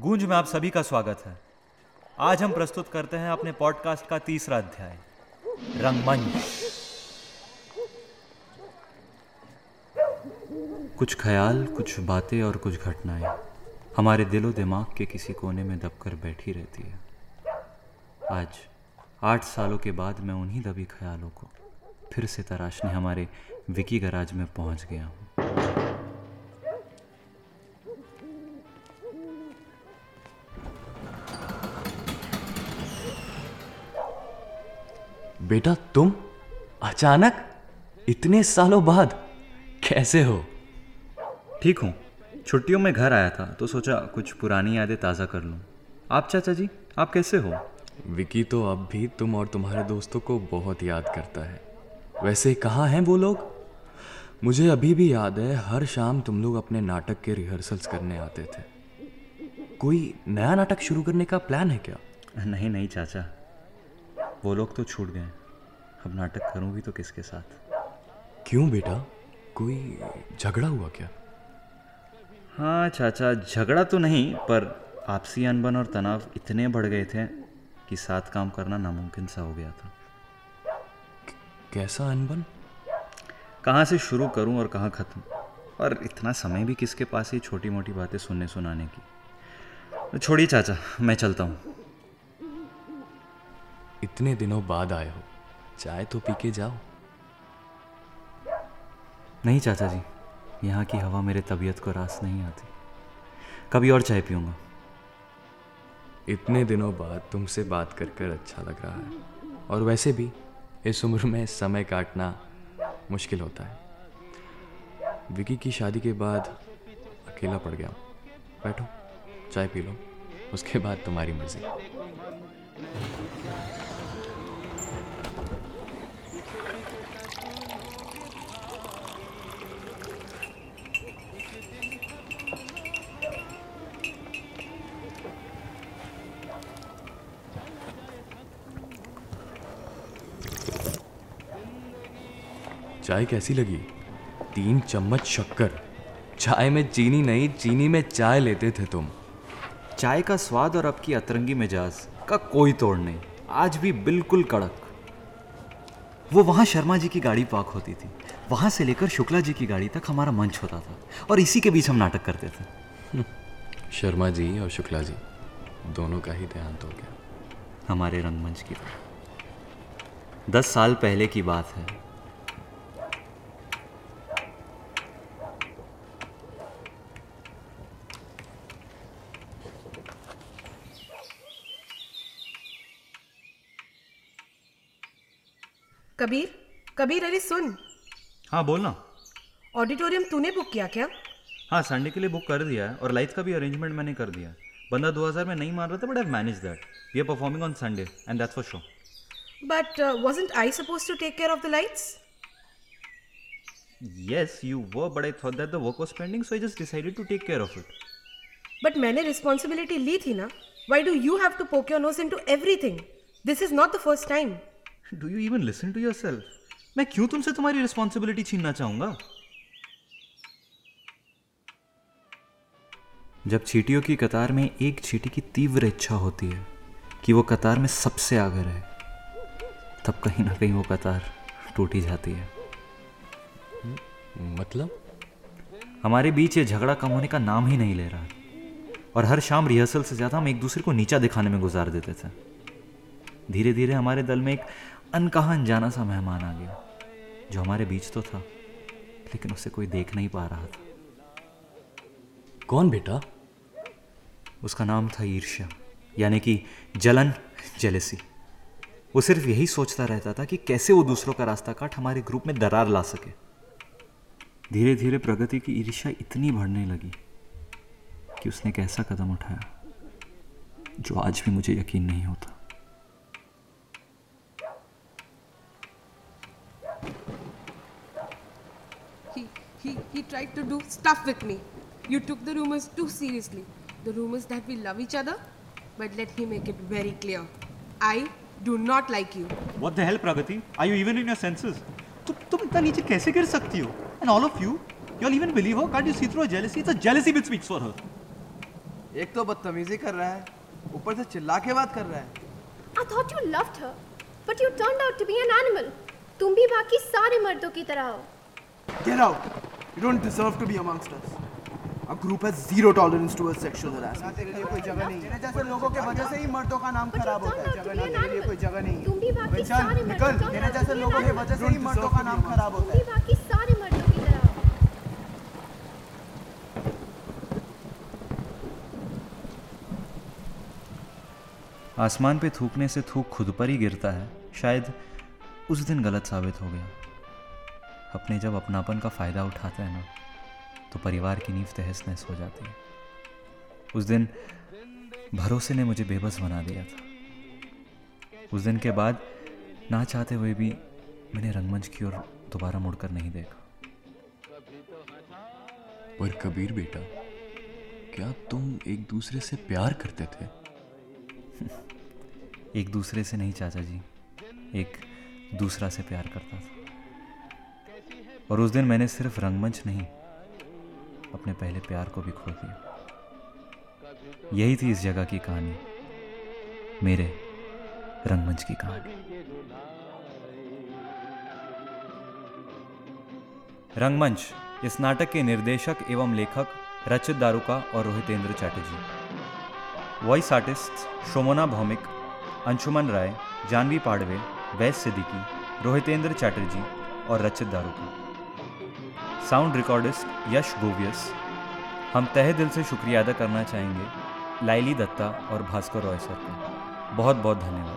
गूंज में आप सभी का स्वागत है। आज हम प्रस्तुत करते हैं अपने पॉडकास्ट का तीसरा अध्याय, रंगमंच। कुछ ख्याल, कुछ बातें और कुछ घटनाएँ हमारे दिलो दिमाग के किसी कोने में दबकर बैठी रहती है। आज, आठ सालों के बाद मैं उन्हीं दबी ख्यालों को फिर से तराशने हमारे विकी गराज में पहुँच गया हूँ। बेटा तुम अचानक इतने सालों बाद कैसे हो? ठीक हूँ। छुट्टियों में घर आया था तो सोचा कुछ पुरानी यादें ताज़ा कर लूँ। आप चाचा जी आप कैसे हो? विकी तो अब भी तुम और तुम्हारे दोस्तों को बहुत याद करता है। वैसे कहाँ हैं वो लोग? मुझे अभी भी याद है हर शाम तुम लोग अपने नाटक के रिहर्सल्स करने आते थे। कोई नया नाटक शुरू करने का प्लान है क्या? नहीं नहीं चाचा। वो लोग तो छूट गए। अब नाटक करूँ भी तो किसके साथ? क्यों बेटा? कोई झगड़ा हुआ क्या? हाँ चाचा झगड़ा तो नहीं पर आपसी अनबन और तनाव इतने बढ़ गए थे कि साथ काम करना नामुमकिन सा हो गया था। कैसा अनबन? कहाँ से शुरू करूँ और कहाँ ख़त्म? और इतना समय भी किसके पास ही छोटी मोटी बातें सुनने सुनाने की? छोड़िए चाचा मैं चलता हूँ। इतने दिनों बाद आए हो। चाय तो पी के जाओ। नहीं चाचा जी यहाँ की हवा मेरे तबीयत को रास नहीं आती। कभी और चाय पीऊँगा। इतने दिनों बाद तुमसे बात कर कर अच्छा लग रहा है। और वैसे भी इस उम्र में समय काटना मुश्किल होता है। विकी की शादी के बाद अकेला पड़ गया। बैठो चाय पी लो। उसके बाद तुम्हारी मर्ज़ी। चाय कैसी लगी? तीन चम्मच शक्कर। चाय में चीनी नहीं चीनी में चाय लेते थे तुम। चाय का स्वाद और आपकी अतरंगी मिजाज का कोई तोड़ नहीं। आज भी बिल्कुल कड़क। वो वहाँ शर्मा जी की गाड़ी पार्क होती थी। वहाँ से लेकर शुक्ला जी की गाड़ी तक हमारा मंच होता था और इसी के बीच हम नाटक करते थे। शर्मा जी और शुक्ला जी दोनों का ही देहांत हो गया। हमारे रंगमंच की तरह दस साल पहले की बात है। कबीर कबीर अरे सुन। हाँ बोल ना। ऑडिटोरियम तूने बुक किया क्या? हाँ संडे के लिए बुक कर दिया है और लाइट्स का भी अरेंजमेंट मैंने कर दिया बंदा 2000 में नहीं मार रहा था but I manage that we are performing on Sunday and that's for show but wasn't I suppose to take care of the lights Yes, you were, but I thought that the work was pending, so I just decided to take care of it. But मैंने responsibility ली थी ना। Why do you have to poke your nose into everything this is not the first time Do you even listen to yourself? मैं क्यों तुमसे तुम्हारी responsibility छीनना चाहूँगा? जब चीटियों की कतार में एक चीटी की तीव्र इच्छा होती है कि वो कतार में सबसे आगे रहे तब कहीं ना कहीं वो कतार टूटी जाती है। मतलब? हमारे बीच ये झगड़ा कम होने का नाम ही नहीं ले रहा। और हर शाम रिहर्सल से ज़्यादा हम एक दूसरे को नीचा दिखाने में गुजार देते थे। धीरे धीरे हमारे दल में एक अनकहा अनजाना सा मेहमान आ गया जो हमारे बीच तो था लेकिन उसे कोई देख नहीं पा रहा था। कौन बेटा? उसका नाम था ईर्ष्या यानी कि जलन जेलेसी वो सिर्फ़ यही सोचता रहता था कि कैसे वो दूसरों का रास्ता काट हमारे ग्रुप में दरार ला सके। धीरे धीरे प्रगति की ईर्ष्या इतनी बढ़ने लगी कि उसने एक ऐसा कदम उठाया जो आज भी मुझे यकीन नहीं होता। Do stuff with me. You took the rumors too seriously. The rumors that we love each other. But let me make it very clear. I do not like you. What the hell, Pragati? Are you even in your senses? तुम तुम इतना नीचे कैसे गिर सकती हो? And all of you, you all even believe her? Can't you see through her jealousy? It's a jealousy which speaks for her. एक तो बदतमीजी कर रहा है ऊपर से चिल्ला के बात कर रहा है I thought you loved her, but you turned out to be an animal. तुम भी बाकी सारे मर्दों की तरह हो Get out! You don't deserve to be amongst us. Our group has zero tolerance towards sexual harassment. तेरे लिए कोई जगह नहीं। है जैसे लोगों के वजह से ही मर्दों का नाम खराब होता है। जगह नहीं तेरे लिए कोई जगह नहीं। तुम भी बाकी अबे चल सारे निकल। मर्दों तेरे का जैसे लोगों की वजह से ही मर्दों का नाम खराब तुम होता भी है बाकी सारे मर्दों की तरह। आसमान पे थूकने से थूक खुद पर ही गिरता है। शायद उस दिन गलत साबित हो गया। अपने जब अपनापन का फ़ायदा उठाते हैं ना तो परिवार की नींव तहस नहस हो जाती है। उस दिन भरोसे ने मुझे बेबस बना दिया था। उस दिन के बाद ना चाहते हुए भी मैंने रंगमंच की ओर दोबारा मुड़कर नहीं देखा। पर कबीर बेटा क्या तुम एक दूसरे से प्यार करते थे? एक दूसरे से नहीं चाचा जी। एक दूसरा से प्यार करता था। और उस दिन मैंने सिर्फ़ रंगमंच नहीं, अपने पहले प्यार को भी खो दिया। यही थी इस जगह की कहानी, मेरे रंगमंच की कहानी। रंगमंच, इस नाटक के निर्देशक एवं लेखक रचित दारुका और रोहितेंद्र चैटर्जी। वॉइस आर्टिस्ट शोमोना भौमिक, अंशुमन राय, जानवी पाड़वे वैस सिद्दीकी, रोहितेंद्र चैटर्जी और रचित दारुका। साउंड रिकॉर्डिस्ट यश गोवियस। हम तहे दिल से शुक्रिया अदा करना चाहेंगे लाइली दत्ता और भास्कर रॉय सर का। बहुत बहुत धन्यवाद।